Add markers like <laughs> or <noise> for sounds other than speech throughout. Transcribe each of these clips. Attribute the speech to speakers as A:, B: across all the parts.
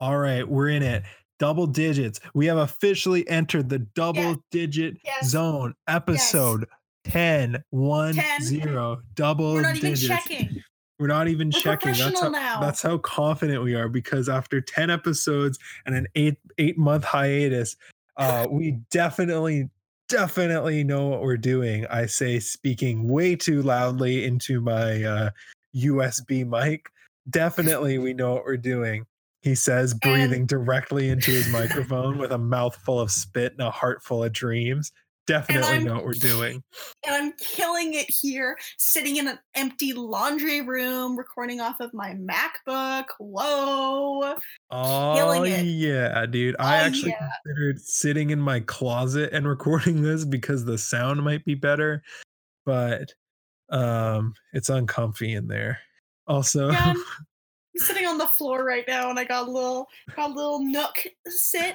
A: All right, we're in it. Double digits. We have officially entered the double
B: Yes.
A: digit
B: Yes.
A: zone. Episode 10, 1,
B: 10.
A: 0. Double
B: We're not even
A: digits.
B: checking.
A: We're not even
B: We're
A: checking. That's how,
B: now.
A: that's how confident we are because after 10 episodes and an eight eight month hiatus, uh, we definitely, definitely know what we're doing. I say speaking way too loudly into my uh, USB mic. Definitely we know what we're doing. He says, breathing directly into his microphone with a mouthful of spit and a heart full of dreams. Definitely know what we're doing.
B: And I'm killing it here, sitting in an empty laundry room, recording off of my MacBook. Whoa.
A: Oh
B: killing it.
A: yeah, dude. I
B: Oh,
A: actually
B: yeah.
A: considered sitting in my closet and <laughs> recording this because the sound might be better, but um it's uncomfy in there. Also,
B: Yeah, <laughs> <laughs> sitting on the floor right now and I got a little got a little nook sit.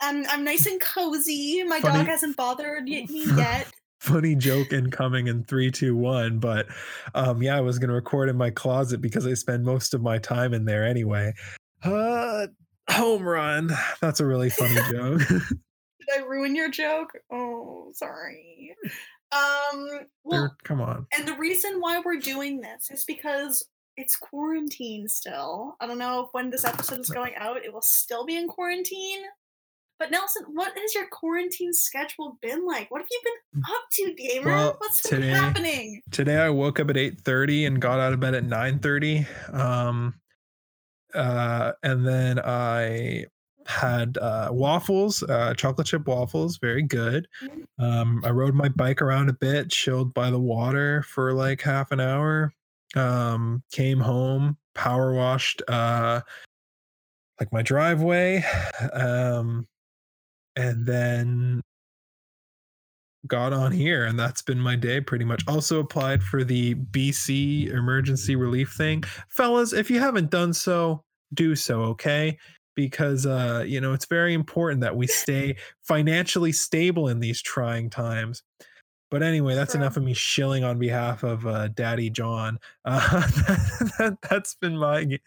B: I'm I'm nice and cozy. My
A: Funny-
B: dog hasn't bothered me <laughs> yet.
A: funny joke incoming in three, two, one. But um yeah, I was gonna record in my closet because I spend most of my time in there anyway. Uh home run. That's a really funny <laughs> joke. <laughs>
B: Did I ruin your joke? Oh, sorry. Um well
A: There- come on.
B: And the reason why we're doing this is because it's quarantine still. I don't know if when this episode is going out, it will still be in quarantine. But Nelson, what has your quarantine schedule been like? What have you been up to, gamer?
A: Well,
B: What's been
A: today-
B: happening?
A: today I woke up at 8:30 and got out of bed at 9:30. Um uh and then I had uh waffles, uh chocolate chip waffles, very good.
B: Mm.
A: Um I rode my bike around a bit, chilled by the water for like half an hour. Um came home, power washed uh like my driveway. Um and then got on here and that's been my day pretty much. Also applied for the bc emergency relief thing. Fellas if you haven't done so do so okay? Because uh you know it's very important that we stay financially stable in these trying times but anyway that's
B: True.
A: enough of me shilling on behalf of uh daddy john uh <laughs> that, that's been my Game.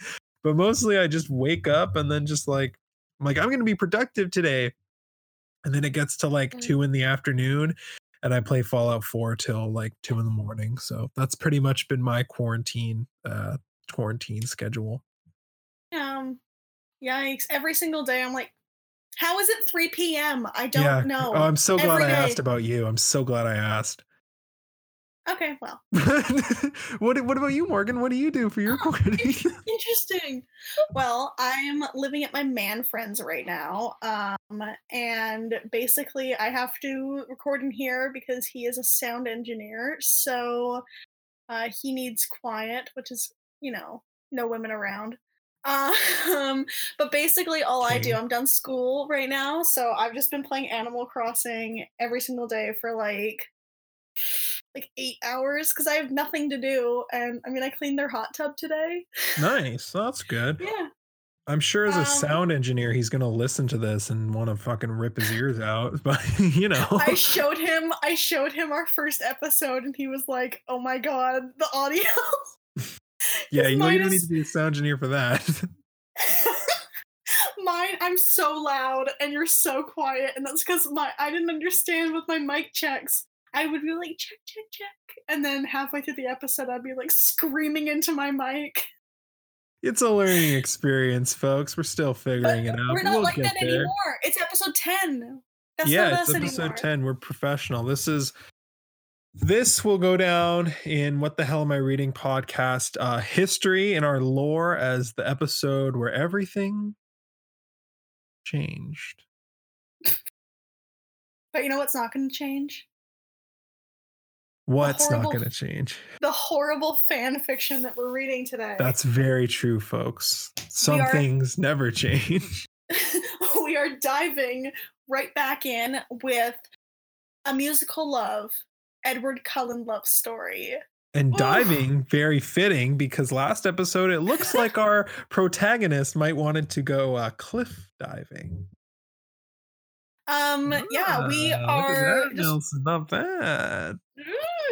A: but mostly i just wake up and then just like i'm like i'm gonna be productive today and then it gets to like
B: Mm.
A: two in the afternoon and i play fallout 4 till like two in the morning so that's pretty much been my quarantine uh quarantine schedule
B: Um, yikes! Every single day, I'm like, how is it 3 p.m.? I don't
A: yeah
B: know.
A: oh i'm so glad
B: Every
A: i asked about you i'm so glad i asked
B: Okay, well, <laughs>
A: what what about you morgan what do you do for your quarantine <laughs>
B: Interesting. Well, I'm living at my man friend's right now. Um, and basically, I have to record in here because he is a sound engineer. So uh, he needs quiet, which is, you know, no women around. <laughs> Um, but basically, all I do, I'm done school right now. So I've just been playing Animal Crossing every single day for like like eight hours because I have nothing to do. And I mean, I cleaned their hot tub today.
A: nice that's good <laughs>
B: Yeah.
A: i'm sure as a
B: Um,
A: sound engineer he's gonna listen to this and want to fucking rip his ears out <laughs> but you know
B: I showed him I showed him our first episode and he was like, "Oh my god, the audio." <laughs>
A: yeah you, know, you don't need to be a sound engineer for that <laughs> <laughs>
B: Mine, I'm so loud and you're so quiet, and that's because my I didn't understand with my mic checks. I would be like check, check, check, and then halfway through the episode, I'd be like screaming into my mic.
A: It's a learning experience, folks. We're still
B: But
A: figuring it out.
B: we're not
A: We'll
B: like that
A: there.
B: anymore. It's episode ten. That's
A: yeah, it's episode
B: anymore.
A: 10. We're professional. This is this will go down in what the hell am I reading podcast uh history in our lore as the episode where everything changed.
B: But you know what's not going to change?
A: What's not going to change?
B: The horrible fan fiction that we're reading today.
A: That's very true, folks. Some
B: are-
A: things never <laughs> change. <laughs>
B: we are diving right back in with a musical love, Edward Cullen love story.
A: And diving, very fitting because last episode it looks like our <laughs> protagonist might wanted to go uh, cliff diving.
B: Um, yeah, we
A: Ah, look at
B: are
A: that,
B: just
A: not bad.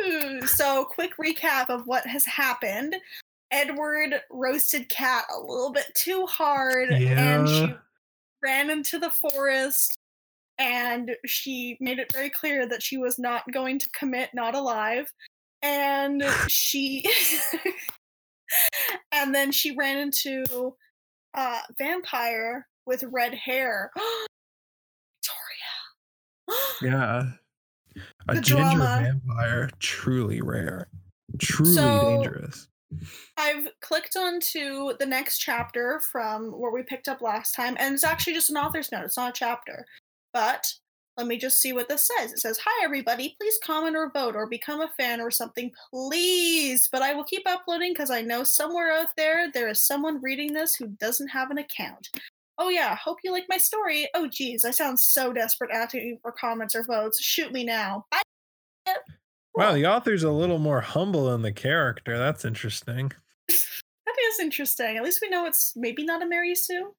B: Ooh, so quick recap of what has happened. Edward roasted Cat a little bit too hard and she ran into the forest and she made it very clear that she was not going to commit not alive and she <laughs> and then she ran into uh vampire with red hair <gasps> victoria
A: Yeah. <gasps> A
B: The
A: ginger
B: drama.
A: vampire, truly rare. Truly
B: So-
A: dangerous.
B: I've clicked onto the next chapter from where we picked up last time, and it's actually just an author's note. It's not a chapter. But let me just see what this says. It says, Hi, everybody. Please comment or vote or become a fan or something, please. But I will keep uploading because I know somewhere out there there is someone reading this who doesn't have an account. Oh, yeah. Hope you like my story. Oh, geez. I sound so desperate asking for comments or votes. Shoot me now. Bye.
A: Wow, the author's a little more humble than the character. That's interesting. <laughs>
B: That is interesting. At least we know it's maybe not a Mary Sue.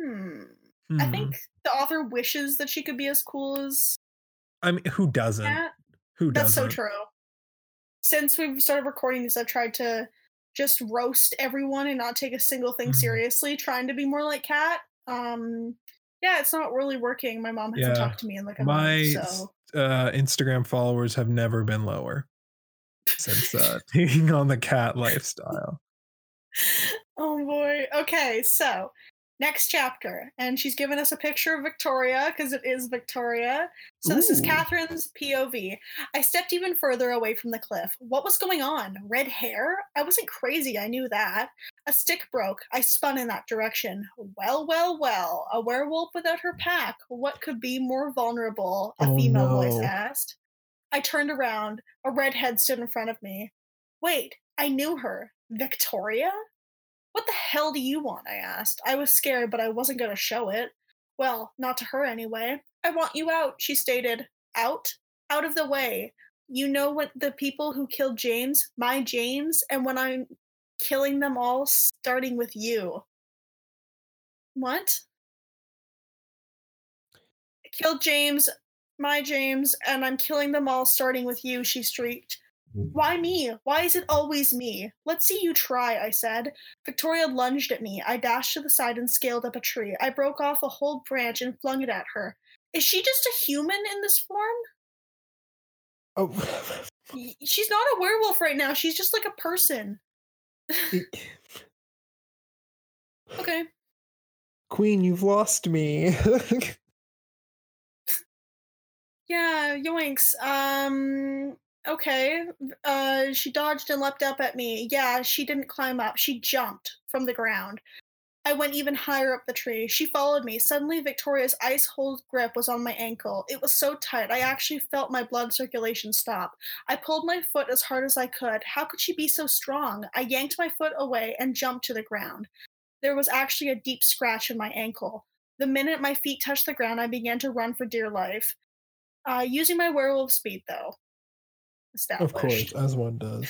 B: Hmm. I
A: Hmm.
B: think the author wishes that she could be as cool as
A: I mean, who doesn't?
B: that.
A: Who
B: That's
A: doesn't?
B: so true. Since we've started recording this, I've tried to just roast everyone and not take a single thing
A: Mhm.
B: seriously, trying to be more like Kat. Um, yeah, it's not really working. My mom hasn't
A: Yeah.
B: talked to me in like a
A: My
B: month, so
A: uh, Instagram followers have never been lower since uh, <laughs> taking on the cat lifestyle.
B: Oh boy. Okay, so next chapter. And she's given us a picture of Victoria because it is Victoria. So this is Catherine's POV. I stepped even further away from the cliff. What was going on? Red hair? I wasn't crazy, I knew that. A stick broke. I spun in that direction. Well, well, well. A werewolf without her pack. What could be more vulnerable? A
A: Oh,
B: female voice asked. I turned around. A redhead stood in front of me. Wait, I knew her. Victoria? What the hell do you want? I asked. I was scared, but I wasn't going to show it. Well, not to her anyway. I want you out, she stated. Out? Out of the way. You know what the people who killed James, my James, and when I'm killing them all, starting with you. What? Killed James, my James, and I'm killing them all, starting with you, she shrieked. Why me? Why is it always me? Let's see you try, I said. Victoria lunged at me. I dashed to the side and scaled up a tree. I broke off a whole branch and flung it at her. Is she just a human in this form?
A: Oh,
B: She's not a werewolf right now. She's just like a person. <laughs> Okay.
A: Queen, you've lost me. <laughs>
B: Yeah, yoinks. Um okay. Uh she dodged and leapt up at me. Yeah, she didn't climb up. She jumped from the ground. I went even higher up the tree. She followed me. Suddenly Victoria's ice hold grip was on my ankle. It was so tight. I actually felt my blood circulation stop. I pulled my foot as hard as I could. How could she be so strong? I yanked my foot away and jumped to the ground. There was actually a deep scratch in my ankle. The minute my feet touched the ground, I began to run for dear life. Uh, using my werewolf speed, though. Established.
A: Of course, as one does.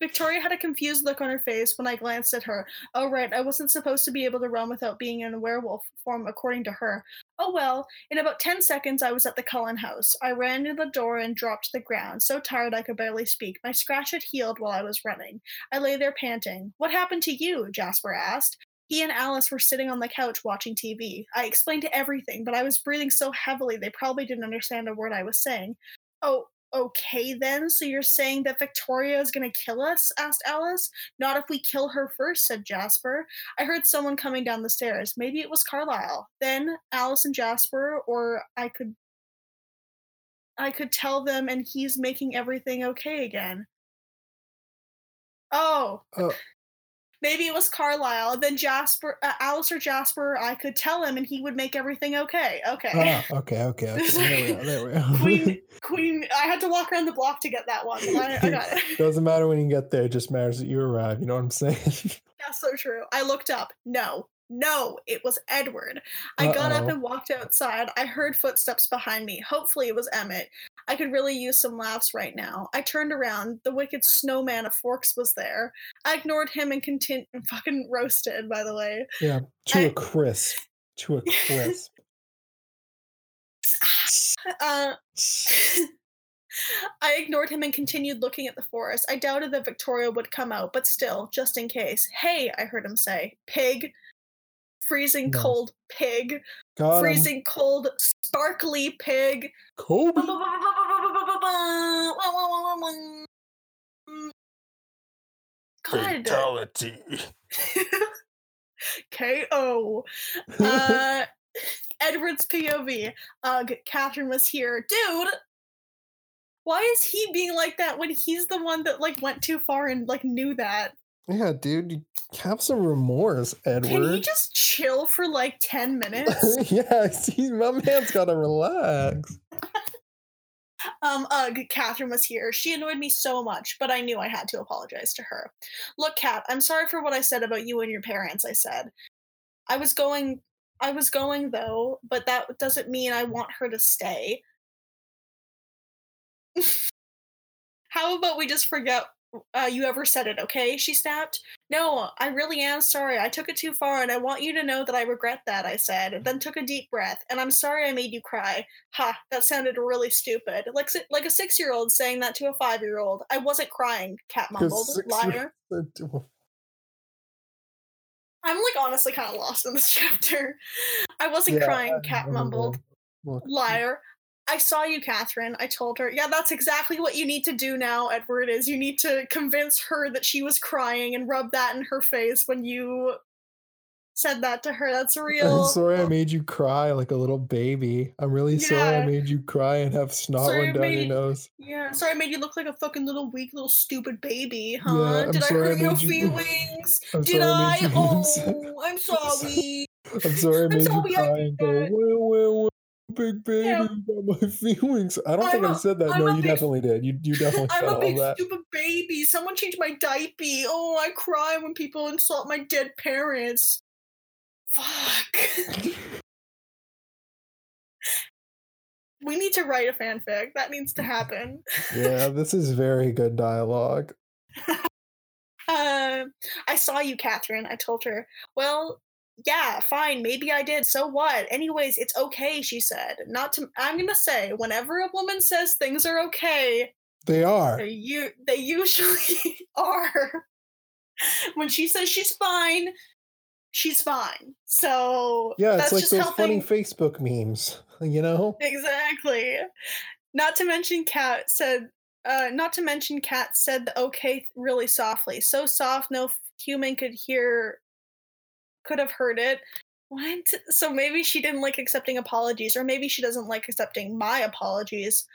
B: Victoria had a confused look on her face when I glanced at her. Oh, right, I wasn't supposed to be able to run without being in a werewolf form, according to her. Oh, well, in about 10 seconds, I was at the Cullen house. I ran to the door and dropped to the ground, so tired I could barely speak. My scratch had healed while I was running. I lay there panting. What happened to you? Jasper asked. He and Alice were sitting on the couch watching TV. I explained everything, but I was breathing so heavily they probably didn't understand a word I was saying. Oh, okay then. So you're saying that Victoria is going to kill us? asked Alice. Not if we kill her first, said Jasper. I heard someone coming down the stairs. Maybe it was Carlisle. Then Alice and Jasper, or I could. I could tell them, and he's making everything okay again. Oh,
A: Oh.
B: Maybe it was Carlisle. Then Jasper, uh, Alice or Jasper, I could tell him, and he would make everything okay. Okay.
A: Ah, okay, okay, okay. There we go. There we go. <laughs>
B: Queen, <laughs> Queen. I had to walk around the block to get that one. I, I got it. <laughs>
A: Doesn't matter when you get there; it just matters that you arrive. You know what I'm saying?
B: That's so true. I looked up. No, no, it was Edward. I got up and walked outside. I heard footsteps behind me. Hopefully, it was Emmett. I could really use some laughs right now. I turned around. The wicked snowman of Forks was there. I ignored him and continued. <laughs> Fucking roasted, by the way.
A: yeah, to
B: I-
A: a crisp. To a crisp. <laughs>
B: Uh, <laughs> I ignored him and continued looking at the forest. I doubted that Victoria would come out, but still, just in case. Hey, I heard him say. Pig. Freezing
A: Nice.
B: cold pig.
A: Got him.
B: Freezing cold sparkly pig.
A: Kobe.
B: God.
A: Fatality. <laughs>
B: KO. Uh, <laughs> Edward's POV. Ugh, Catherine was here. Dude, why is he being like that when he's the one that like went too far and like knew that?
A: Yeah, dude, you have some remorse, Edward.
B: Can he just chill for like 10 <laughs> minutes?
A: yeah, see, my man's gotta relax. <laughs>
B: Um, ugh, Catherine was here. She annoyed me so much, but I knew I had to apologize to her. Look, Kat, I'm sorry for what I said about you and your parents, I said. I was going I was going though, but that doesn't mean I want her to stay. <laughs> How about we just forget uh, you ever said it, okay? She snapped. No, I really am sorry. I took it too far, and I want you to know that I regret that, I said, then took a deep breath. And I'm sorry I made you cry. Ha, that sounded really stupid. Like, like a six year old saying that to a five year old. I wasn't crying, Cat mumbled. Liar. I'm like honestly kind of lost in this <laughs> chapter. I wasn't crying, Cat mumbled. Liar. I saw you, Catherine. I told her. Yeah, that's exactly what you need to do now, Edward, is you need to convince her that she was crying and rub that in her face when you said that to her. That's <laughs> real.
A: I'm sorry I made you cry like a little baby. I'm really sorry I made you cry and have snot
B: Sorry
A: down
B: made-
A: your nose.
B: Yeah, sorry I made you look like a fucking little weak little stupid baby, huh?
A: Yeah, I'm
B: Did I
A: sorry I
B: hurt your
A: you- <laughs>
B: feelings?
A: I'm
B: Did
A: I
B: I? Oh, I'm <laughs> sorry.
A: I'm sorry I
B: I'm
A: made
B: sorry
A: you
B: I
A: cry
B: did
A: and go,
B: that.
A: well, well, well, big baby,
B: Yeah.
A: you got my <laughs> feelings. I don't
B: I'm
A: think I
B: a-
A: said that.
B: I'm
A: No, you
B: big-
A: definitely did. You you definitely <laughs>
B: I'm a big stupid baby. Someone change my diaper. Oh, I cry when people insult my dead parents. Fuck. we need to write a fanfic. That needs to happen.
A: yeah, this is very good dialogue.
B: Uh, <laughs> I saw you, Catherine. I told her. Well, yeah, fine. Maybe I did. So what? Anyways, it's okay. She said. Not to. I'm gonna say. Whenever a woman says things are okay,
A: They are.
B: they you they usually <laughs> are. When she says she's fine, she's fine. So
A: Yeah,
B: that's
A: it's like
B: just
A: those
B: helping.
A: funny Facebook memes, <laughs> you know?
B: Exactly. Not to mention, Kat said. Uh, not to mention, Kat said the okay really softly, so soft no f- human could hear, could have heard it. What? So maybe she didn't like accepting apologies, or maybe she doesn't like accepting my apologies.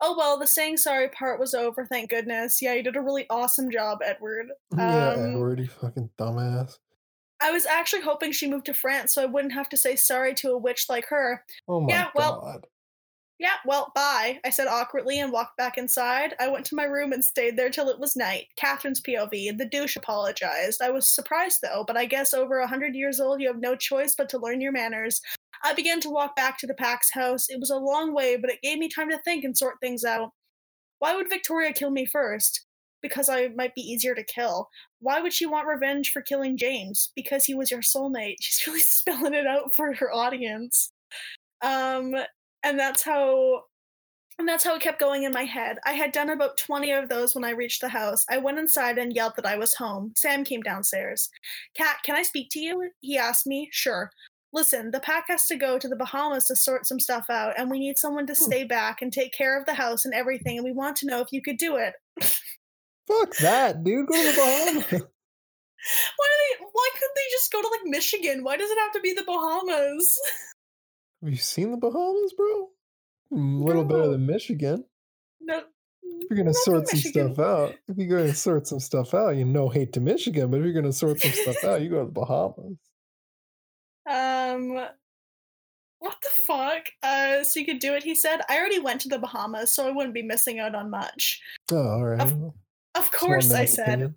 B: Oh well, the saying sorry part was over, thank goodness. Yeah, you did a really awesome job, Edward. <laughs>
A: yeah,
B: Um,
A: Edward, you fucking dumbass.
B: I was actually hoping she moved to France so I wouldn't have to say sorry to a witch like her.
A: Oh my
B: yeah, well,
A: god.
B: Yeah, well, bye, I said awkwardly and walked back inside. I went to my room and stayed there till it was night. Catherine's POV. The douche apologized. I was surprised though, but I guess over a hundred years old, you have no choice but to learn your manners. I began to walk back to the pack's house. It was a long way, but it gave me time to think and sort things out. Why would Victoria kill me first? Because I might be easier to kill. Why would she want revenge for killing James? Because he was your soulmate. <laughs> She's really <laughs> spelling it out for her audience. Um, and that's how and that's how it kept going in my head. I had done about 20 of those when I reached the house. I went inside and yelled that I was home. Sam came downstairs. Cat, can I speak to you? He asked me. Sure. Listen, the pack has to go to the Bahamas to sort some stuff out, and we need someone to hmm. stay back and take care of the house and everything, and we want to know if you could do it.
A: Fuck that, dude. Go to the Bahamas. <laughs>
B: Why do they why couldn't they just go to like Michigan? Why does it have to be the Bahamas?
A: Have you seen the Bahamas, bro? A little better than Michigan.
B: No.
A: If you're gonna sort some
B: Michigan.
A: stuff out, if you're gonna sort some stuff out, you no hate to Michigan, but if you're gonna sort some stuff out, you go to the Bahamas.
B: Um, what the fuck? Uh, so you could do it. He said. I already went to the Bahamas, so I wouldn't be missing out on much.
A: Oh, all right.
B: Of Of course, I said.
A: opinion.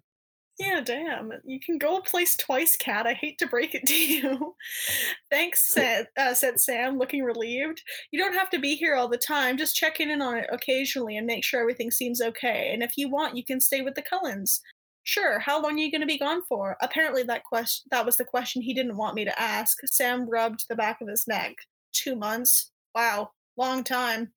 B: Yeah, damn. You can go a place twice, Cat. I hate to break it to you. <laughs> Thanks, said, uh, said Sam, looking relieved. You don't have to be here all the time. Just check in on it occasionally and make sure everything seems okay. And if you want, you can stay with the Cullens. Sure. How long are you going to be gone for? Apparently, that question that was the question he didn't want me to ask. Sam rubbed the back of his neck. Two months. Wow, long time.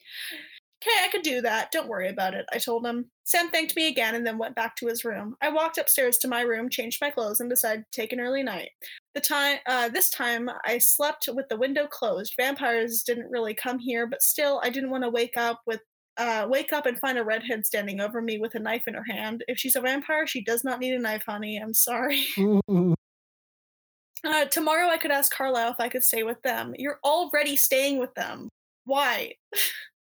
B: Okay, I could do that. Don't worry about it, I told him. Sam thanked me again and then went back to his room. I walked upstairs to my room, changed my clothes, and decided to take an early night. The time uh, this time I slept with the window closed. Vampires didn't really come here, but still I didn't want to wake up with uh, wake up and find a redhead standing over me with a knife in her hand. If she's a vampire, she does not need a knife, honey. I'm sorry. <laughs> Uh, tomorrow I could ask Carlisle if I could stay with them. You're already staying with them. Why? <laughs>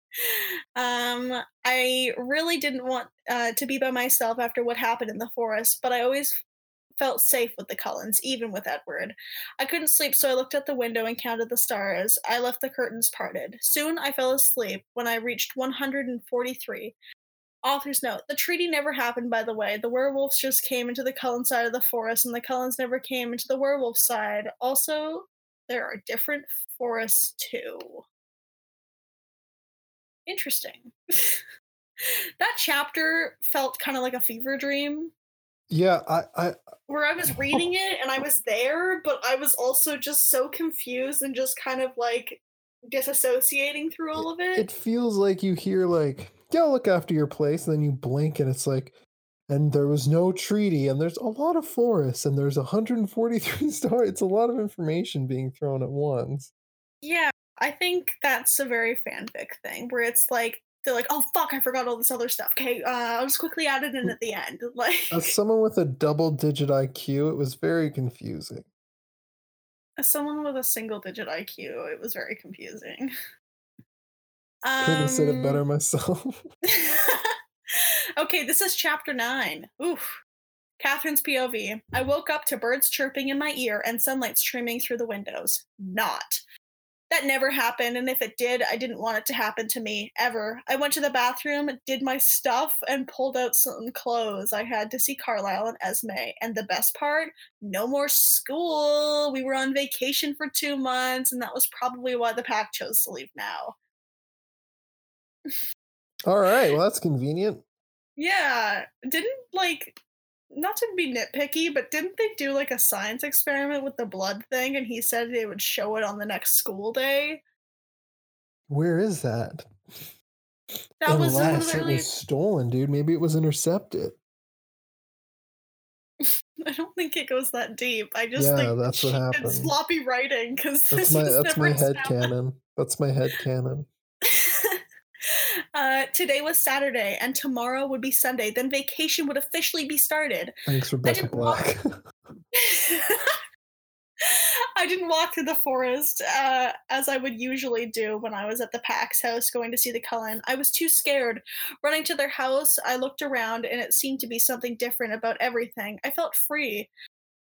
B: um, I really didn't want uh, to be by myself after what happened in the forest, but I always felt safe with the Cullens, even with Edward. I couldn't sleep, so I looked out the window and counted the stars. I left the curtains parted. Soon I fell asleep when I reached 143. Author's note The treaty never happened, by the way. The werewolves just came into the Cullen side of the forest, and the Cullens never came into the werewolf side. Also, there are different forests, too. Interesting. <laughs> that chapter felt kind of like a fever dream
A: yeah, I, I
B: where I was <laughs> reading it and I was there, but I was also just so confused and just kind of like disassociating through all of it.
A: It feels like you hear like, yeah, look after your place, and then you blink and it's like and there was no treaty and there's a lot of forests and there's 143 <laughs> stars. It's a lot of information being thrown at once.
B: Yeah, I think that's a very fanfic thing where it's like they're like, oh fuck, I forgot all this other stuff. Okay, uh, I'll just quickly add it in at the end. <laughs> Like,
A: as someone with a double-digit IQ, it was very confusing.
B: As someone with a single-digit IQ, it was very confusing. <laughs>
A: Couldn't have said it better um, myself. <laughs>
B: okay, this is chapter nine. Oof. Catherine's POV. I woke up to birds chirping in my ear and sunlight streaming through the windows. Not that never happened and if it did i didn't want it to happen to me ever. I went to the bathroom did my stuff and pulled out some clothes. I had to see carlisle and esme and the best part no more school. We were on vacation for two months and that was probably why the pack chose to leave now.
A: All right well that's convenient.
B: Yeah didn't like not to be nitpicky, but didn't they do like a science experiment with the blood thing and he said they would show it on the next school day?
A: Where is that?
B: That Unless was
A: literally... it was stolen, dude. Maybe it was intercepted. <laughs>
B: I don't think it goes that deep. I just
A: yeah,
B: think
A: that's what happened.
B: sloppy writing because
A: that's <laughs> my that's my head canon. That's my head canon.
B: Uh, today was Saturday, and tomorrow would be Sunday. Then vacation would officially be started.
A: Thanks, Rebecca Black. <laughs>
B: I didn't walk through the forest uh, as I would usually do when I was at the pack's house going to see the Cullen. I was too scared. Running to their house, I looked around and it seemed to be something different about everything. I felt free.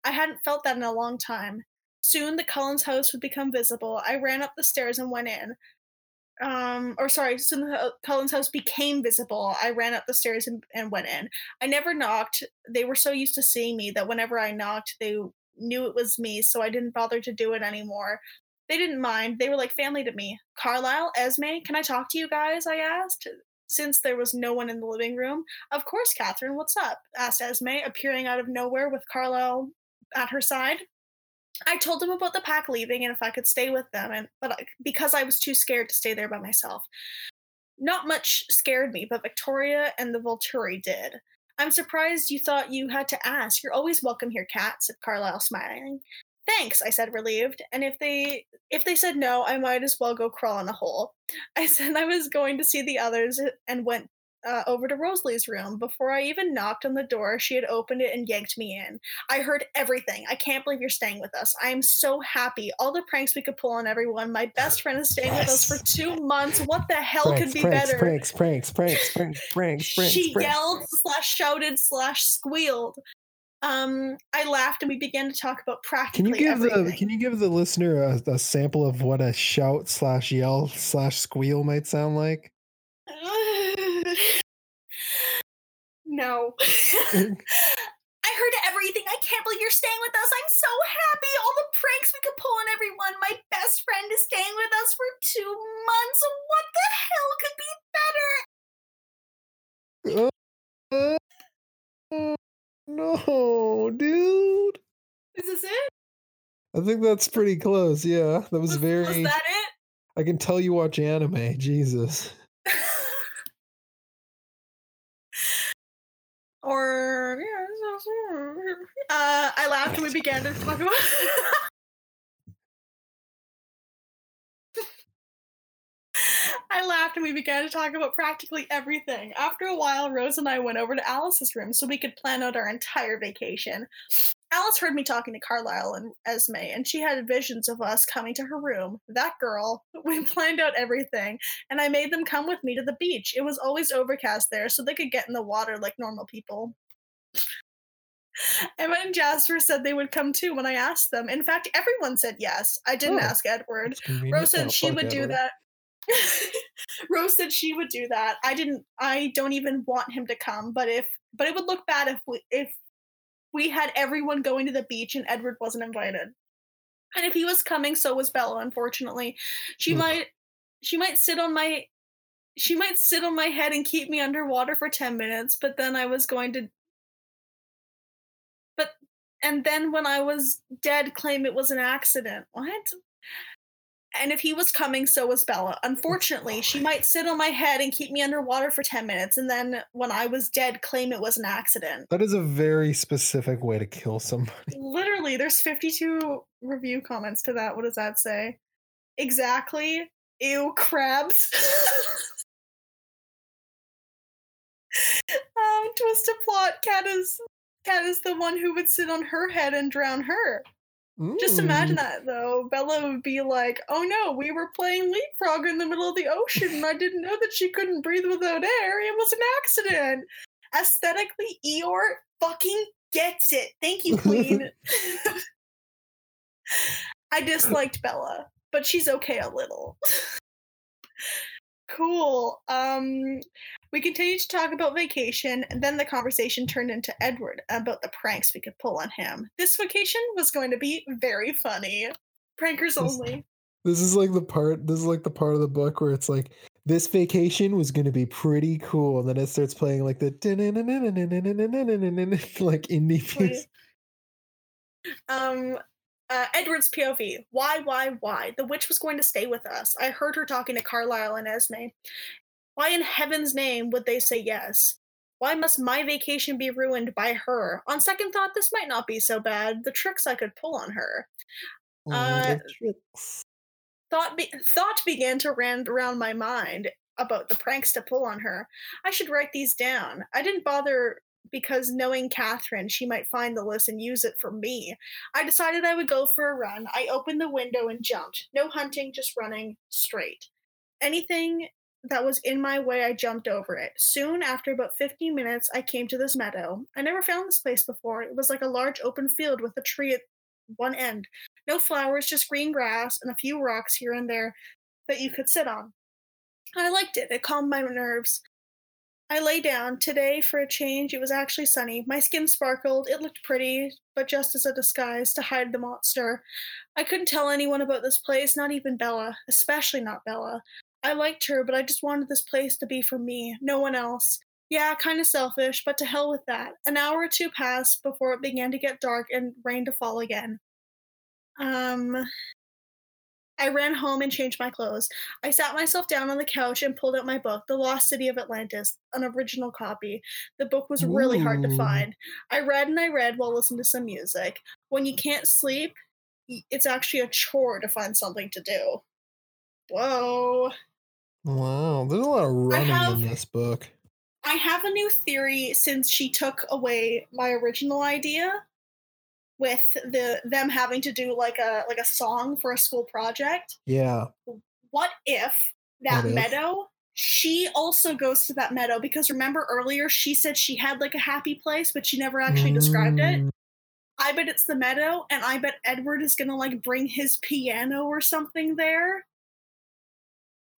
B: I hadn't felt that in a long time. Soon the Cullen's house would become visible. I ran up the stairs and went in um or sorry soon the Cullen's house became visible. I ran up the stairs and, and went in. I never knocked. They were so used to seeing me that whenever i knocked they knew it was me so i didn't bother to do it anymore. They didn't mind. They were like family to me. Carlisle esme can i talk to you guys? I asked. Since there was no one in the living room of course catherine what's up? asked esme appearing out of nowhere with carlisle at her side I told them about the pack leaving and if I could stay with them, and but because I was too scared to stay there by myself. Not much scared me, but Victoria and the Volturi did. I'm surprised you thought you had to ask. You're always welcome here, Cat," said Carlisle, smiling. Thanks, I said, relieved. And if they if they said no, I might as well go crawl in a hole. I said I was going to see the others and went uh, over to Rosalie's room. Before I even knocked on the door, she had opened it and yanked me in. I heard everything. I can't believe you're staying with us. I am so happy. All the pranks we could pull on everyone. My best friend is staying yes. with us for two months. What the hell pranks, could be
A: pranks,
B: better?
A: Pranks, pranks, pranks, pranks, pranks, pranks.
B: She
A: pranks.
B: yelled slash shouted slash squealed. Um, I laughed and we began to talk about practically.
A: Can you give
B: everything.
A: the Can you give the listener a, a sample of what a shout slash yell slash squeal might sound like?
B: No. <laughs> I heard everything. I can't believe you're staying with us. I'm so happy. All the pranks we could pull on everyone. My best friend is staying with us for two months. What the hell
A: could be better? Uh, <laughs> uh, no, dude.
B: Is this it?
A: I think that's pretty close. Yeah, that was, was very.
B: Was that it?
A: I can tell you watch anime. Jesus.
B: laughed and began to talk about. <laughs> I laughed and we began to talk about practically everything. After a while, Rose and I went over to Alice's room so we could plan out our entire vacation. Alice heard me talking to Carlisle and Esme, and she had visions of us coming to her room. That girl. <laughs> We planned out everything, and I made them come with me to the beach. It was always overcast there, so they could get in the water like normal people. <laughs> Emma and Jasper said they would come too when I asked them. In fact, everyone said yes. I didn't
A: Oh,
B: ask Edward. Rose said
A: Oh,
B: she would do that. <laughs> Rose said she would do that. I didn't. I don't even want him to come. But if, but it would look bad if we if we had everyone going to the beach and Edward wasn't invited. And if he was coming, so was Bella. Unfortunately, she might she might sit on my she might sit on my head and keep me underwater for ten minutes. But then I was going to. And then when I was dead, claim it was an accident. What? And if he was coming, so was Bella. Unfortunately, she might sit on my head and keep me underwater for 10 minutes, and then when I was dead, claim it was an accident.
A: That is a very specific way to kill somebody. <laughs>
B: Literally, there's 52 review comments to that. What does that say? Exactly. Ew, crabs. <laughs> um, twist a plot. Cat is Cat is the one who would sit on her head and drown her. Just imagine that though. Bella would be like, "Oh no, we were playing leapfrog in the middle of the ocean, and I didn't know that she couldn't breathe without air. It was an accident." Aesthetically, Eeyore fucking gets it. Thank you, Queen. <laughs> I disliked Bella, but she's okay a little. <laughs> cool. Um, we continued to talk about vacation, and then the conversation turned into Edward about the pranks we could pull on him. This vacation was going to be very funny. Prankers only.
A: This is like the part. This is like the part of the book where it's like this vacation was going to be pretty cool, and then it starts playing like the <laughs> like indie music.
B: Um, uh, Edward's POV. Why, why, why? The witch was going to stay with us. I heard her talking to Carlisle and Esme. Why in heaven's name would they say yes? Why must my vacation be ruined by her? On second thought, this might not be so bad. The tricks I could pull on her.
A: Mm,
B: Uh,
A: tricks.
B: Thought be- thought began to run around my mind about the pranks to pull on her. I should write these down. I didn't bother because knowing Catherine, she might find the list and use it for me. I decided I would go for a run. I opened the window and jumped. No hunting, just running straight. Anything that was in my way, I jumped over it. Soon, after about 15 minutes, I came to this meadow. I never found this place before. It was like a large open field with a tree at one end. No flowers, just green grass and a few rocks here and there that you could sit on. I liked it. It calmed my nerves. I lay down. Today, for a change, it was actually sunny. My skin sparkled. It looked pretty, but just as a disguise to hide the monster. I couldn't tell anyone about this place, not even Bella, especially not Bella. I liked her, but I just wanted this place to be for me, no one else. Yeah, kind of selfish, but to hell with that. An hour or two passed before it began to get dark and rain to fall again. Um, I ran home and changed my clothes. I sat myself down on the couch and pulled out my book, The Lost City of Atlantis, an original copy. The book was really hard to find. I read and I read while listening to some music. When you can't sleep, it's actually a chore to find something to do. Whoa.
A: Wow, there's a lot of running
B: have-
A: in this book.
B: I have a new theory since she took away my original idea with the them having to do like a like a song for a school project.
A: Yeah.
B: What if that
A: What if?
B: meadow she also goes to that meadow because remember earlier she said she had like a happy place but she never actually described it.
A: Mm,
B: I bet it's the meadow and I bet Edward is going to like bring his piano or something there.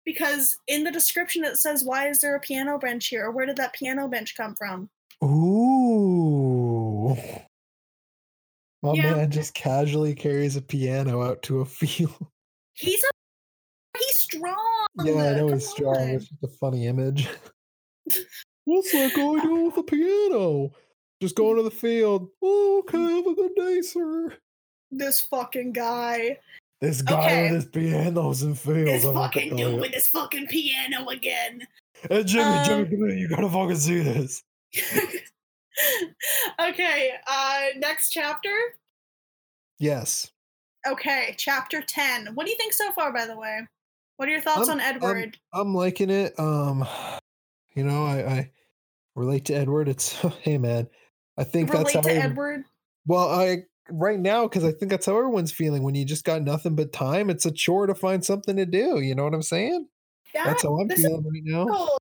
B: Because in the description it says why is there a piano bench here or where did that piano bench come from?
A: Ooh. My
B: Yeah.
A: man just casually carries a piano out to a <laughs> field.
B: He's a he's strong.
A: yeah, I know
B: Come
A: he's strong.
B: on.
A: It's just a funny image. <laughs> What's that guy <laughs> doing with a piano? Just going to the field. Oh, okay, have a good day, sir.
B: This fucking guy.
A: This guy
B: Okay.
A: with his pianos and fields.
B: This
A: I'm
B: fucking dude with this fucking piano again.
A: Hey, Jimmy, Jimmy,
B: Um,
A: come here. You gotta fucking see this. <laughs>
B: okay, uh next chapter.
A: Yes.
B: Okay, chapter 10. What do you think so far, by the way? What are your thoughts
A: I'm-
B: on Edward?
A: I'm liking it. Um, <sighs> you know, I, I relate to Edward. It's <laughs> hey man, I think that's
B: Relate
A: how.
B: to
A: I-
B: Edward?
A: well, I right now because I think that's how everyone's feeling when you just got nothing but time. It's a chore to find something to do. You know what I'm saying?
B: Yeah,
A: That's how I'm feeling right now.
B: cool.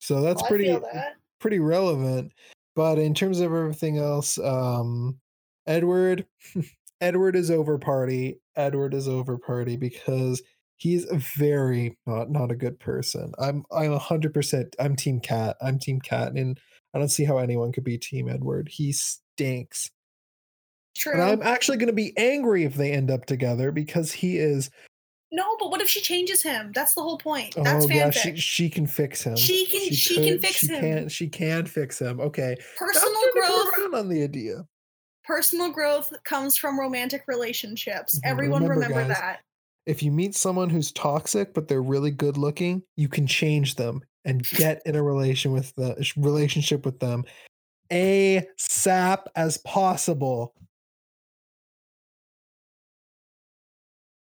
A: So that's
B: I
A: pretty
B: that.
A: pretty relevant. But in terms of everything else, um, Edward, <laughs> Edward is over party. Edward is over party because he's a very not not a good person. I'm I'm a hundred percent. I'm Team Cat. I'm Team Cat, and I don't see how anyone could be Team Edward. He stinks,
B: True.
A: and I'm actually going to be angry if they end up together because he is.
B: no, but what if she changes him? That's the whole point. That's
A: oh
B: fanfic.
A: yeah, she she can fix him.
B: She can- she can fix
A: she
B: him.
A: Can, she can fix him. Okay,
B: Personal growth.
A: on the idea.
B: Personal growth comes from romantic relationships.
A: Mhm,
B: Everyone
A: remember,
B: remember,
A: guys,
B: that.
A: if you meet someone who's toxic but they're really good looking, you can change them and get in a relation with the relationship with them a ASAP as possible.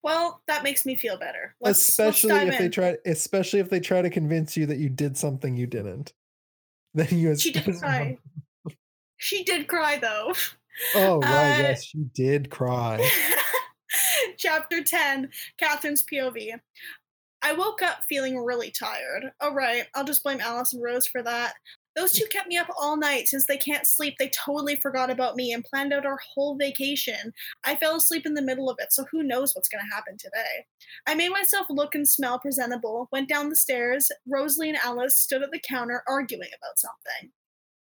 B: Well, that makes me feel better. Let's,
A: especially
B: let's
A: if they try especially if they try to convince you that you did something you didn't. <laughs> Then you
B: She did <laughs> cry. She did cry though.
A: Oh <laughs> right,
B: Uh,
A: yes, she did cry.
B: Chapter 10 Catherine's POV. I woke up feeling really tired. All right, I'll just blame Alice and Rose for that. Those two kept me up all night since they can't sleep. They totally forgot about me and planned out our whole vacation. I fell asleep in the middle of it, so who knows what's going to happen today. I made myself look and smell presentable, went down the stairs. Rosalie and Alice stood at the counter arguing about something.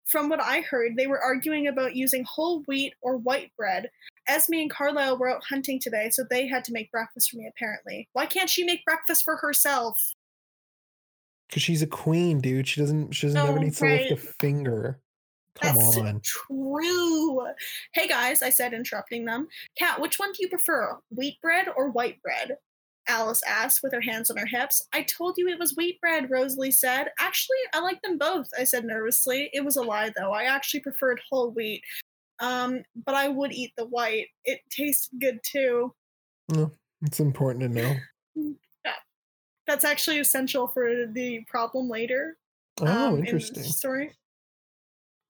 B: From what I heard, they were arguing about using whole wheat or white bread. Esme and Carlisle were out hunting today, so they had to make breakfast for me, apparently. Why can't she make breakfast for herself?
A: Because she's a queen, dude. She doesn't she doesn't ever
B: Oh,
A: need to lift a finger. Come
B: That's
A: on.
B: true. Hey guys, I said, interrupting them. Kat, which one do you prefer, wheat bread or white bread? Alice asked with her hands on her hips. I told you it was wheat bread, Rosalie said. Actually, I like them both, I said nervously. It was a lie, though. I actually preferred whole wheat. Um, but I would eat the white. It tasted good too.
A: It's important to know. <laughs>
B: That's actually essential for the problem later.
A: Oh,
B: um, in
A: interesting.
B: story.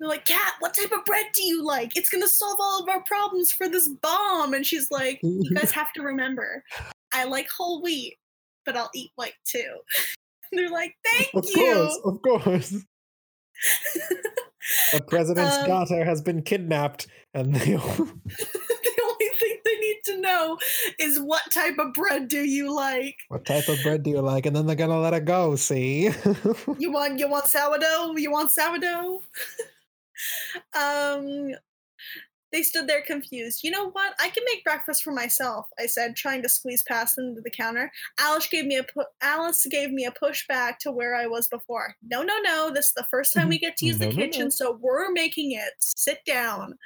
B: They're like, Kat, what type of bread do you like? It's gonna solve all of our problems for this bomb. And she's like, You guys <laughs> have to remember, I like whole wheat, but I'll eat white too. <laughs> And they're like, Thank
A: Of
B: you.
A: Of course, of <laughs> course. The president's
B: Um,
A: daughter has been kidnapped, and they all-
B: the only thing they to know is what type of bread do you like?
A: what type of bread do you like? And then they're gonna let it go. See? <laughs>
B: You want you want sourdough? You want sourdough? <laughs> um they stood there confused. You know what? I can make breakfast for myself, I said, trying to squeeze past them to the counter. Alice gave me a pu- Alice gave me a push back to where I was before. No, no, no. This is the first time we get to <laughs> use
A: No,
B: the
A: no,
B: kitchen,
A: no.
B: so we're making it. Sit down.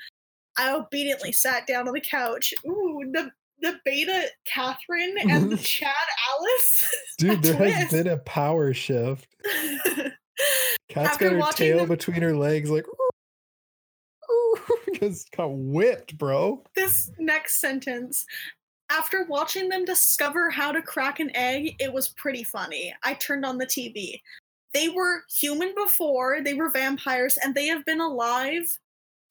B: I obediently sat down on the couch. Ooh, the the beta Catherine <laughs> and the Chad Alice. <laughs>
A: Dude, there has been a power shift. <laughs> Cat's
B: After
A: got her tail
B: them-
A: between her legs, like just got whipped, bro.
B: this next sentence. After watching them discover how to crack an egg, it was pretty funny. I turned on the TV. They were human before, they were vampires, and they have been alive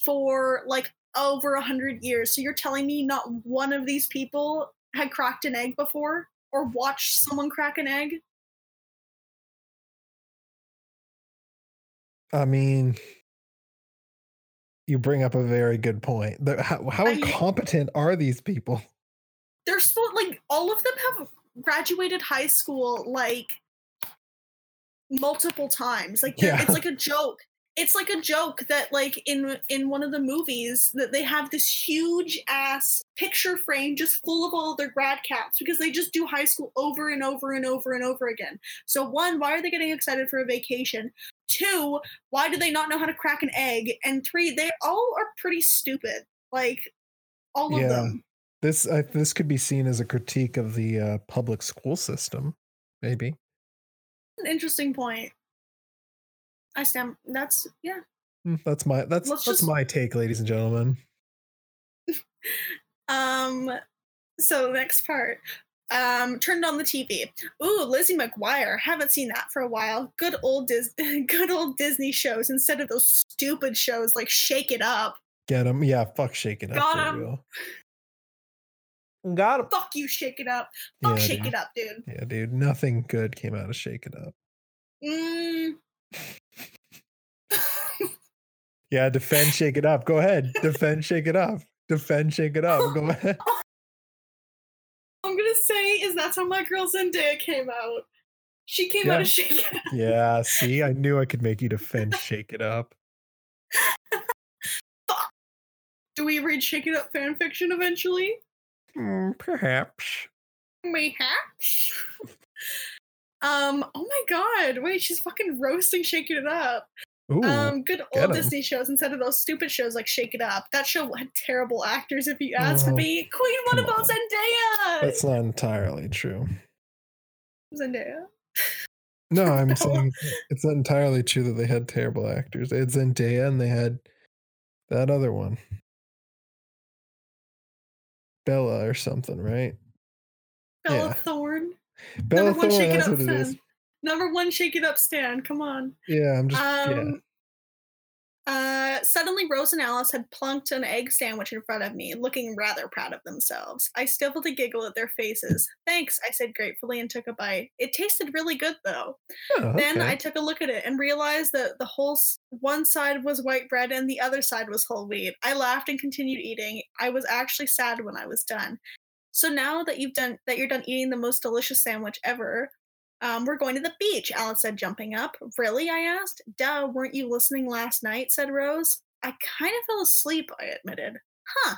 B: for like over a hundred years. So you're telling me not one of these people had cracked an egg before? Or watched someone crack an egg?
A: I mean, you bring up a very good point. How how
B: I-
A: incompetent are these people? <laughs>
B: They're supposed like all of them have graduated high school like multiple times. Like
A: Yeah.
B: it's like a joke. It's like a joke that like in in one of the movies that they have this huge ass picture frame just full of all their grad caps because they just do high school over and over and over and over again. So one, why are they getting excited for a vacation? Two, why do they not know how to crack an egg? And three, they all are pretty stupid. Like all of
A: Yeah.
B: them.
A: This I, this could be seen as a critique of the uh, public school system, maybe.
B: an interesting point. I stand. That's yeah.
A: Mm, That's my that's
B: Let's
A: that's
B: just-
A: my take, ladies and gentlemen. <laughs>
B: Um, so the next part. Um, turned on the TV. Ooh, Lizzie McGuire. Haven't seen that for a while. Good old Dis- <laughs> good old Disney shows instead of those stupid shows like Shake It Up.
A: Get him. Yeah, fuck shake it up.
B: Got
A: for
B: 'em.
A: real. Got him.
B: Fuck you, Shake It Up. Fuck
A: Yeah,
B: Shake
A: dude.
B: It Up, dude.
A: Yeah, dude. Nothing good came out of shake it up.
B: Mm.
A: Yeah, defend shake it up. Go ahead. Defend shake it up. Defend shake it up. Go <laughs> ahead.
B: I'm gonna say is that's how my girl Zendaya came out. She came out of Shake It Up.
A: Yeah, see, I knew I could make you defend shake it up. <laughs>
B: Do we read Shake It Up fan fiction eventually?
A: Mm, perhaps.
B: Mayhaps. <laughs> um. Oh my God! Wait, she's fucking roasting Shaking It Up.
A: Ooh,
B: um. Good old. Disney shows instead of those stupid shows like Shake It Up. That show had terrible actors. If you ask
A: Oh,
B: me, Queen, what about
A: on.
B: Zendaya?
A: that's not entirely true.
B: Zendaya.
A: No, <laughs> I'm
B: No.
A: saying it's not entirely true that they had terrible actors. They had Zendaya and they had that other one. Bella or something, right?
B: Bella
A: Yeah.
B: Thorne.
A: Bella
B: Number
A: Thorne, that's what it is.
B: Number one Shake It Up stand. Come on.
A: Yeah, I'm just yeah.
B: Um, uh, suddenly, Rose and Alice had plunked an egg sandwich in front of me, looking rather proud of themselves. I stifled a giggle at their faces. Thanks, I said gratefully and took a bite. It tasted really good, though.
A: Oh,
B: Then. I took a look at it and realized that the whole s- one side was white bread and the other side was whole wheat. I laughed and continued eating. I was actually sad when I was done. So now that you've done that, you're done eating the most delicious sandwich ever. Um, we're going to the beach, Alice said, jumping up. Really? I asked. Duh, weren't you listening last night? said Rose. I kind of fell asleep, I admitted. Huh.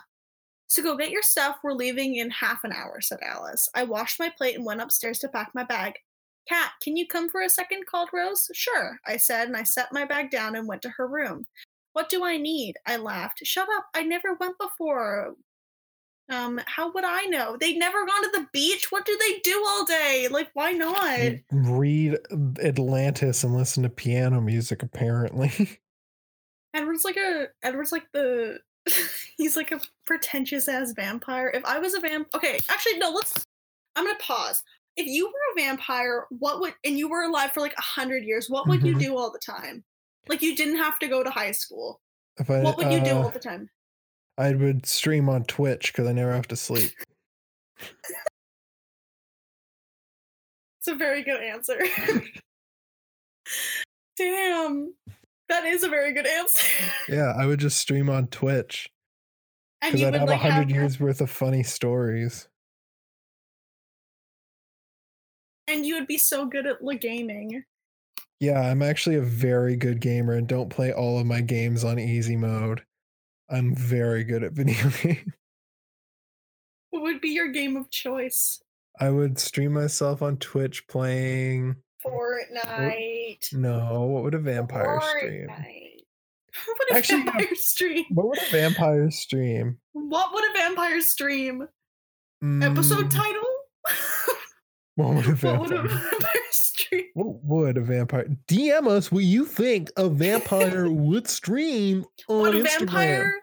B: So go get your stuff. We're leaving in half an hour, said Alice. I washed my plate and went upstairs to pack my bag. Cat, can you come for a second? called Rose. Sure, I said, and I set my bag down and went to her room. What do I need? I laughed. Shut up, I never went before. Um, how would I know? They'd never gone to the beach. What do they do all day? Like, why not?
A: Read Atlantis and listen to piano music, apparently. <laughs>
B: Edward's like a Edward's like the <laughs> he's like a pretentious ass vampire. If I was a vamp okay, actually no, let's I'm gonna pause. If you were a vampire, what would and you were alive for like a hundred years, what would you
A: Mhm.
B: do all the time? Like you didn't have to go to high school.
A: if I,
B: What would you do
A: uh,
B: all the time?
A: I would stream on Twitch because I never have to sleep.
B: It's a very good answer. <laughs> Damn. That is a very good answer.
A: Yeah, I would just stream on Twitch because I'd have a
B: like
A: hundred
B: have
A: years worth of funny stories.
B: and you would be so good at the gaming.
A: Yeah, I'm actually a very good gamer and don't play all of my games on easy mode. I'm very good at <laughs> video games.
B: What would be your game of choice?
A: I would stream myself on Twitch playing.
B: Fortnite.
A: No, what would a vampire stream? <laughs>
B: What would a
A: Actually,
B: vampire stream?
A: What would a vampire stream?
B: What would a vampire stream? Episode
A: Mm,
B: title?
A: What would a
B: what would a
A: vampire? <laughs>
B: vampire stream?
A: What would a vampire? DM us what you think a vampire <laughs> would stream on
B: Would a
A: Instagram.
B: vampire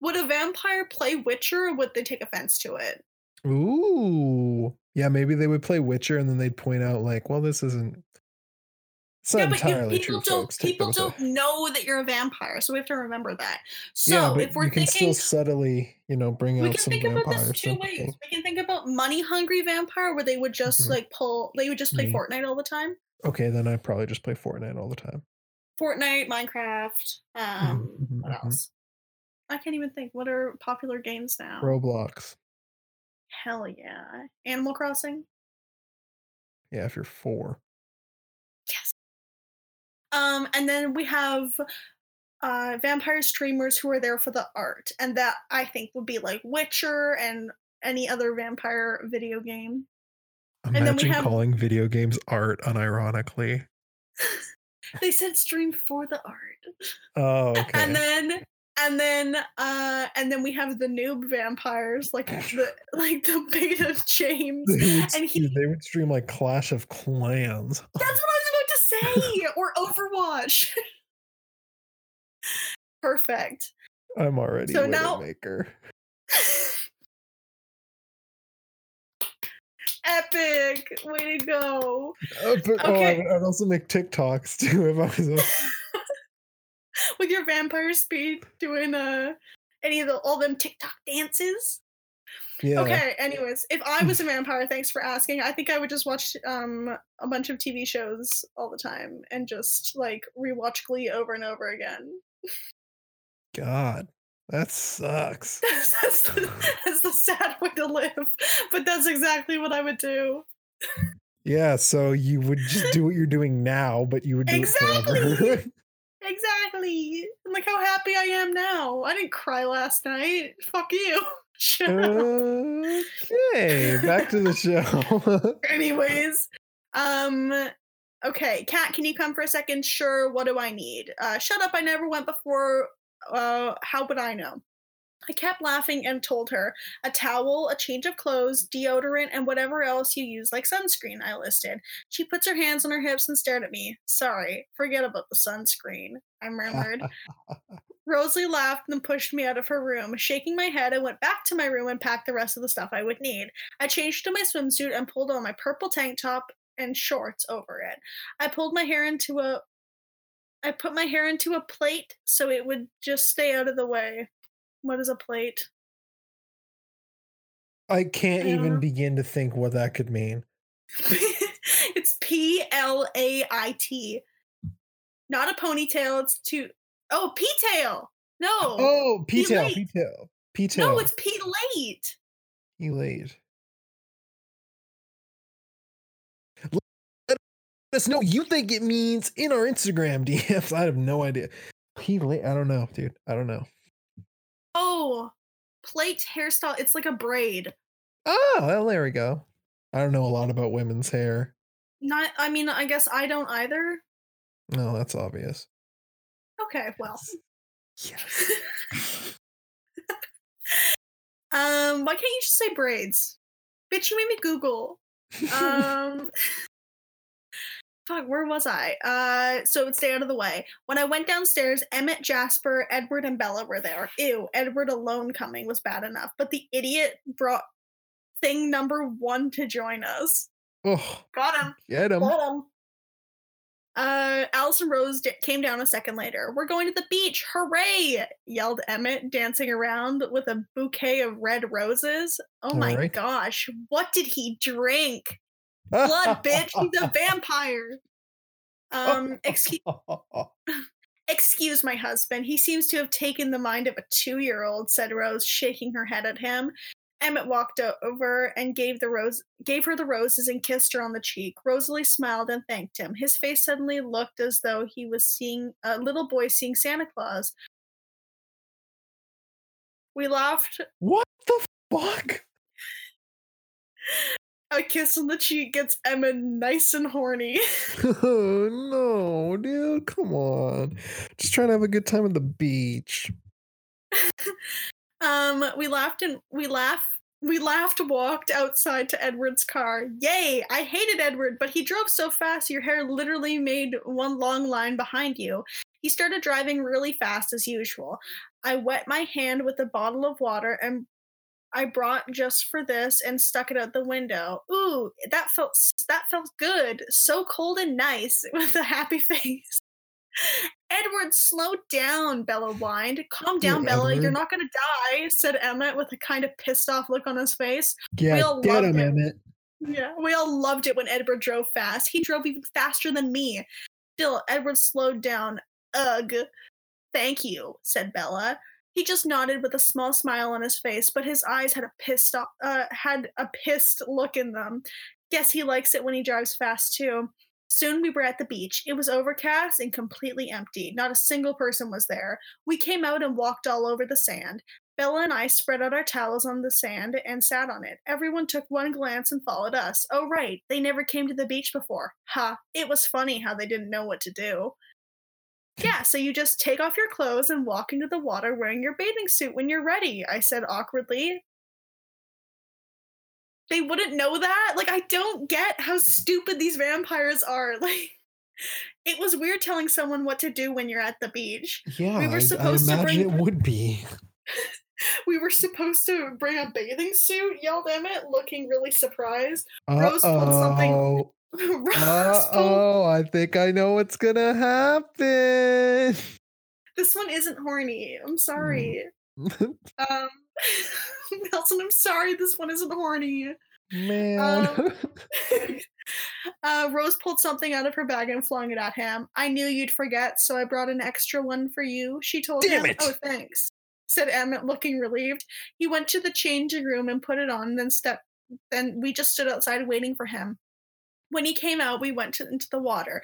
B: would a vampire play Witcher or would they take offense to it?
A: Ooh, yeah, maybe they would play Witcher and then they'd point out like, well, this isn't. It's
B: yeah, but you, people don't. People
A: that with a-
B: don't know that you're a vampire, so we have to remember that. So
A: yeah, but
B: if we're
A: you can
B: thinking
A: still subtly, you know, bring
B: we
A: out
B: can
A: some
B: think about this two ways. We can think about money hungry vampire where they would just
A: Mhm.
B: like pull they would just play
A: Me.
B: Fortnite all the time.
A: Okay, then I'd probably just play Fortnite all the time.
B: Fortnite, Minecraft, um
A: mhm,
B: what
A: mhm.
B: else? I can't even think. What are popular games now?
A: Roblox.
B: Hell yeah. Animal Crossing?
A: Yeah, if you're four.
B: Um, and then we have uh vampire streamers who are there for the art, and that I think would be like Witcher and any other vampire video game. then we
A: Imagine
B: have-
A: calling video games art unironically. <laughs>
B: They said stream for the art.
A: Oh, <laughs> okay.
B: And then and then uh and then we have the noob vampires like the <laughs> like the beta James.
A: they, would,
B: and he-
A: they would stream like Clash of Clans.
B: That's what I Yay! or Overwatch. <laughs> Perfect.
A: I'm already
B: so
A: a maker. <laughs>
B: Epic! Way to go!
A: Oh, oh,
B: okay.
A: Oh, I'd, I'd, also make TikToks <laughs> too if I was. A-
B: With your vampire speed, doing uh, any of the all them TikTok dances
A: yeah.
B: Okay, anyways, if I was a vampire, thanks for asking. I think I would just watch um a bunch of TV shows all the time and just like rewatch Glee over and over again.
A: God, that sucks. <laughs>
B: that's, that's, the, <laughs> that's the sad way to live, but that's exactly what I would do.
A: Yeah, so you would just do what you're doing now, but you would do it forever.
B: Exactly. <laughs> Exactly. And Look how happy I am now. I didn't cry last night. Fuck you. Up.
A: okay, back to the show. <laughs>
B: Anyways, um, okay, Kat, can you come for a second? Sure. What do I need? Uh, shut up. I never went before. Uh, how would I know? I kept laughing and told her a towel, a change of clothes, deodorant, and whatever else you use, like sunscreen, I listed. She puts her hands on her hips and stared at me. Sorry, forget about the sunscreen, I <laughs> murmured. Rosalie laughed and pushed me out of her room. Shaking my head, I went back to my room and packed the rest of the stuff I would need. I changed to my swimsuit and pulled on my purple tank top and shorts over it. I pulled my hair into a I put my hair into a plate so it would just stay out of the way. What is a plate?
A: I can't
B: I
A: even
B: know.
A: begin to think what that could mean. <laughs>
B: it's P L A I T. Not a ponytail, it's two Oh, oh, P tail. No.
A: Oh, P-tail,
B: late.
A: P-tail, P-tail.
B: no, it's P late.
A: Elate. Let us know you think it means in our Instagram <laughs> DMs. I have no idea. P-late. I don't know, dude. I don't know.
B: Oh, plate hairstyle. It's like a braid.
A: Oh, well, there we go. I don't know a lot about women's hair.
B: Not I mean, I guess I don't either.
A: No, that's obvious.
B: Okay, well.
A: Yes. <laughs>
B: Um, why can't you just say braids? Bitch, you made me Google. <laughs> Um <laughs> Fuck, where was I? Uh so it would stay out of the way. When I went downstairs, Emmett, Jasper, Edward, and Bella were there. Ew, Edward alone coming was bad enough. But the idiot brought thing number one to join us.
A: Oh,
B: Got him.
A: get him.
B: Got him. Uh, Alice and Rose d- came down a second later. We're going to the beach! Hooray! yelled Emmett, dancing around with a bouquet of red roses. Oh my
A: Alright.
B: gosh, what did he drink? Blood, bitch! He's a <laughs> vampire! Um, excuse, <laughs> excuse my husband. He seems to have taken the mind of a two year old, said Rose, shaking her head at him. Emmett walked over and gave the rose gave her the roses and kissed her on the cheek. Rosalie smiled and thanked him. His face suddenly looked as though he was seeing a little boy seeing Santa Claus. We laughed.
A: what the fuck?
B: A kiss on the cheek gets Emma nice and horny.
A: Oh <laughs> <laughs> no, dude, come on. Just trying to have a good time at the beach. <laughs>
B: Um, we laughed and we laughed. We laughed, walked outside to Edward's car. Yay! I hated Edward, but he drove so fast your hair literally made one long line behind you. He started driving really fast as usual. I wet my hand with a bottle of water and I brought just for this and stuck it out the window. Ooh, that felt that felt good. So cold and nice <laughs> with a happy face. Edward, slow down, Bella whined. Calm down, Bella. You're not gonna die, said Emmett with a kind of pissed off look on his face.
A: Yeah,
B: all
A: get
B: loved
A: him,
B: it.
A: Emmett.
B: Yeah, we all loved it when Edward drove fast. He drove even faster than me. Still, Edward slowed down. Ugh. Thank you, said Bella. He just nodded with a small smile on his face, but his eyes had a pissed off, uh, had a pissed look in them. Guess he likes it when he drives fast too. Soon we were at the beach. It was overcast and completely empty. Not a single person was there. We came out and walked all over the sand. Bella and I spread out our towels on the sand and sat on it. Everyone took one glance and followed us. Oh, right, they never came to the beach before. Ha, it was funny how they didn't know what to do. Yeah, so you just take off your clothes and walk into the water wearing your bathing suit when you're ready, I said awkwardly. They wouldn't know that? Like, I don't get how stupid these vampires are. <laughs> Like, it was weird telling someone what to do when you're at the beach.
A: Yeah,
B: We were
A: I- I,
B: supposed to bring-
A: it would be. <laughs>
B: we were supposed to bring a bathing suit, yelled Emmett, looking really surprised. Rose pulled something.
A: Uh-oh. <laughs>
B: Rose pulled,
A: Uh-oh, I think I know what's gonna happen.
B: this one isn't horny. I'm sorry. <laughs> Um, <laughs> Nelson, I'm sorry. This one isn't horny.
A: Man.
B: Um, <laughs> uh, Rose pulled something out of her bag and flung it at him. I knew you'd forget, so I brought an extra one for you. She told
A: Damn
B: him.
A: it.
B: Oh, thanks, said Emmett, looking relieved. He went to the changing room and put it on, then stepped. Then we just stood outside waiting for him. When he came out, we went to, into the water.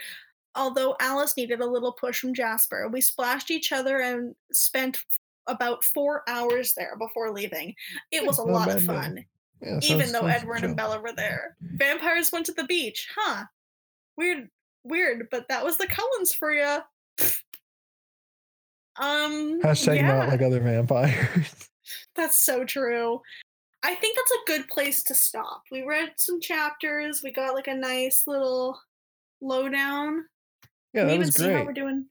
B: Although Alice needed a little push from Jasper, we splashed each other and spent about four hours there before leaving. It was a
A: Not
B: lot of
A: day.
B: fun
A: Yeah,
B: even
A: sounds-
B: though
A: sounds
B: Edward
A: chill.
B: and Bella were there. Vampires went to the beach, huh? Weird, weird, but that was the Cullens for you. Um,
A: Hashtag
B: yeah,
A: not like other vampires. <laughs>
B: that's so true. I think that's a good place to stop. We read some chapters. We got like a nice little lowdown.
A: yeah,
B: we
A: that
B: even
A: was
B: see how we're doing.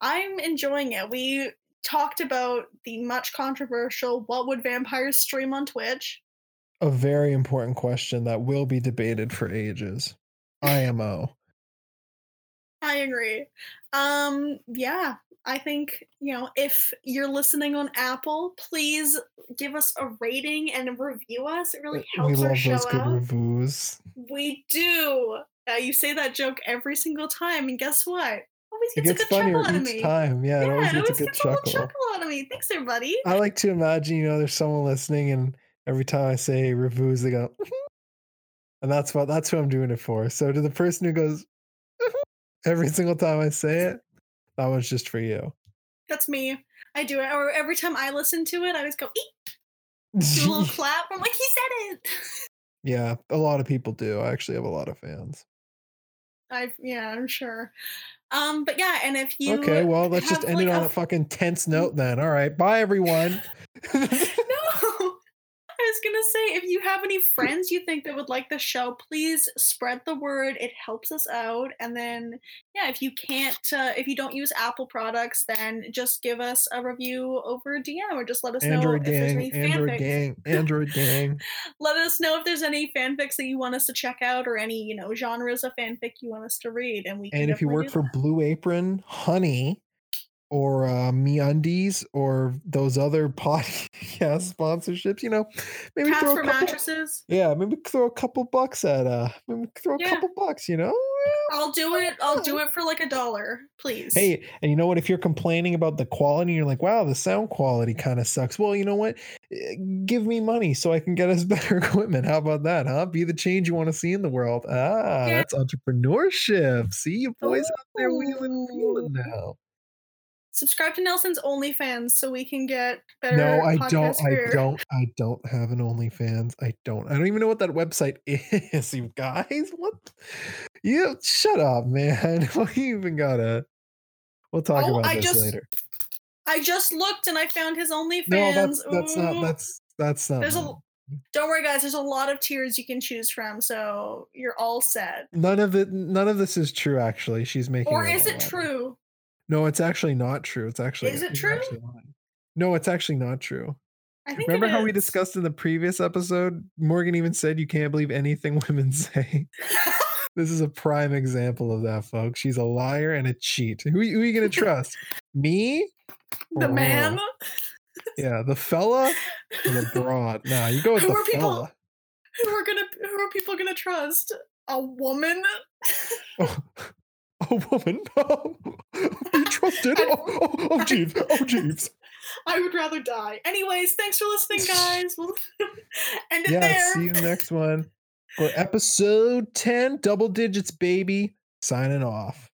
B: I'm enjoying it. We talked about the much controversial "What would vampires stream on Twitch?"
A: A very important question that will be debated for ages. IMO.
B: I agree. Um, yeah, I think, you know, if you're listening on Apple, please give us a rating and review us. It really
A: we
B: helps our
A: love
B: show
A: those good
B: out.
A: reviews.
B: we do. Uh, you say that joke every single time, and guess what? Always
A: It
B: gets,
A: gets
B: a good
A: funnier
B: chuckle out of
A: each
B: me.
A: time. Yeah, it always gets a good
B: gets a
A: chuckle.
B: chuckle out of me. Thanks, everybody.
A: I like to imagine, you know, there's someone listening, and every time I say reviews, they go, <laughs> and that's what that's who I'm doing it for. So to the person who goes <laughs> every single time I say it, that one's just for you.
B: That's me. I do it. Or every time I listen to it, I always go, eek, do a little <laughs> clap. I'm like, he said it.
A: yeah, a lot of people do. I actually have a lot of fans.
B: I yeah, I'm sure. Um, but yeah, and if you
A: okay, well, let's just end
B: like,
A: it on
B: a
A: a fucking tense note then. All right, bye everyone. <laughs> <laughs>
B: Was gonna say, if you have any friends you think that would like the show, please spread the word. It helps us out. And then, yeah, if you can't, uh, if you don't use Apple products, then just give us a review over DM or just let us
A: Android
B: know if there's
A: gang,
B: any
A: Android
B: fanfics.
A: gang, Android gang. <laughs>
B: Let us know if there's any fanfics that you want us to check out or any, you know, genres of fanfic you want us to read. And we can
A: And if you work for. Blue Apron, Honey, or uh, MeUndies, or those other <laughs> podcast sponsorships, you know, maybe
B: Cats
A: throw
B: for
A: a couple.
B: mattresses.
A: Yeah, maybe throw a couple bucks at uh, maybe throw a
B: Yeah.
A: couple bucks. You know.
B: I'll do it. I'll do it for like a dollar, please.
A: Hey, and you know what? If you're complaining about the quality, you're like, "Wow, the sound quality kind of sucks." Well, you know what? Eh, Give me money so I can get us <laughs> better equipment. How about that, huh? Be the change you want to see in the world. Ah,
B: Yeah.
A: that's entrepreneurship. See, you boys out there wheeling wheeling
B: Ooh.
A: now.
B: Subscribe to Nelson's OnlyFans so we can get better.
A: No, I don't. I don't. I don't have an OnlyFans. I don't. I don't even know what that website <laughs> is. You guys, what? You shut up, man. <laughs> What you even gotta? We'll talk
B: Oh,
A: about
B: I
A: this
B: just
A: later.
B: I just looked and I found his OnlyFans.
A: No, that's that's not that's that's not.
B: There's a- Don't worry, guys. There's a lot of tiers you can choose from, so you're all set.
A: None of it. None of this is true. Actually, she's making.
B: Or is it true?
A: No, it's actually not true. It's actually.
B: Is it true?
A: actually lying. No, it's actually not true.
B: I think.
A: Remember
B: it
A: how we
B: is.
A: discussed in the previous episode? Morgan even said you can't believe anything <laughs> women say. <laughs> This is a prime example of that, folks. She's a liar and a cheat. Who, who are you going <laughs> to trust? Me?
B: the
A: or
B: man.
A: Yeah, the fella or the broad? Nah, you go with
B: Who
A: the
B: are people-
A: fella.
B: Who are gonna? Who are people gonna trust? A woman?
A: Oh, <laughs> a woman? <laughs> Oh, be trusted? Oh, oh, oh, Jeeves. Oh, <laughs> Jeeves.
B: I would rather die. Anyways, thanks for listening, guys. We'll end it
A: Yeah,
B: there.
A: see you next one for episode 10, double digits, baby. Signing off.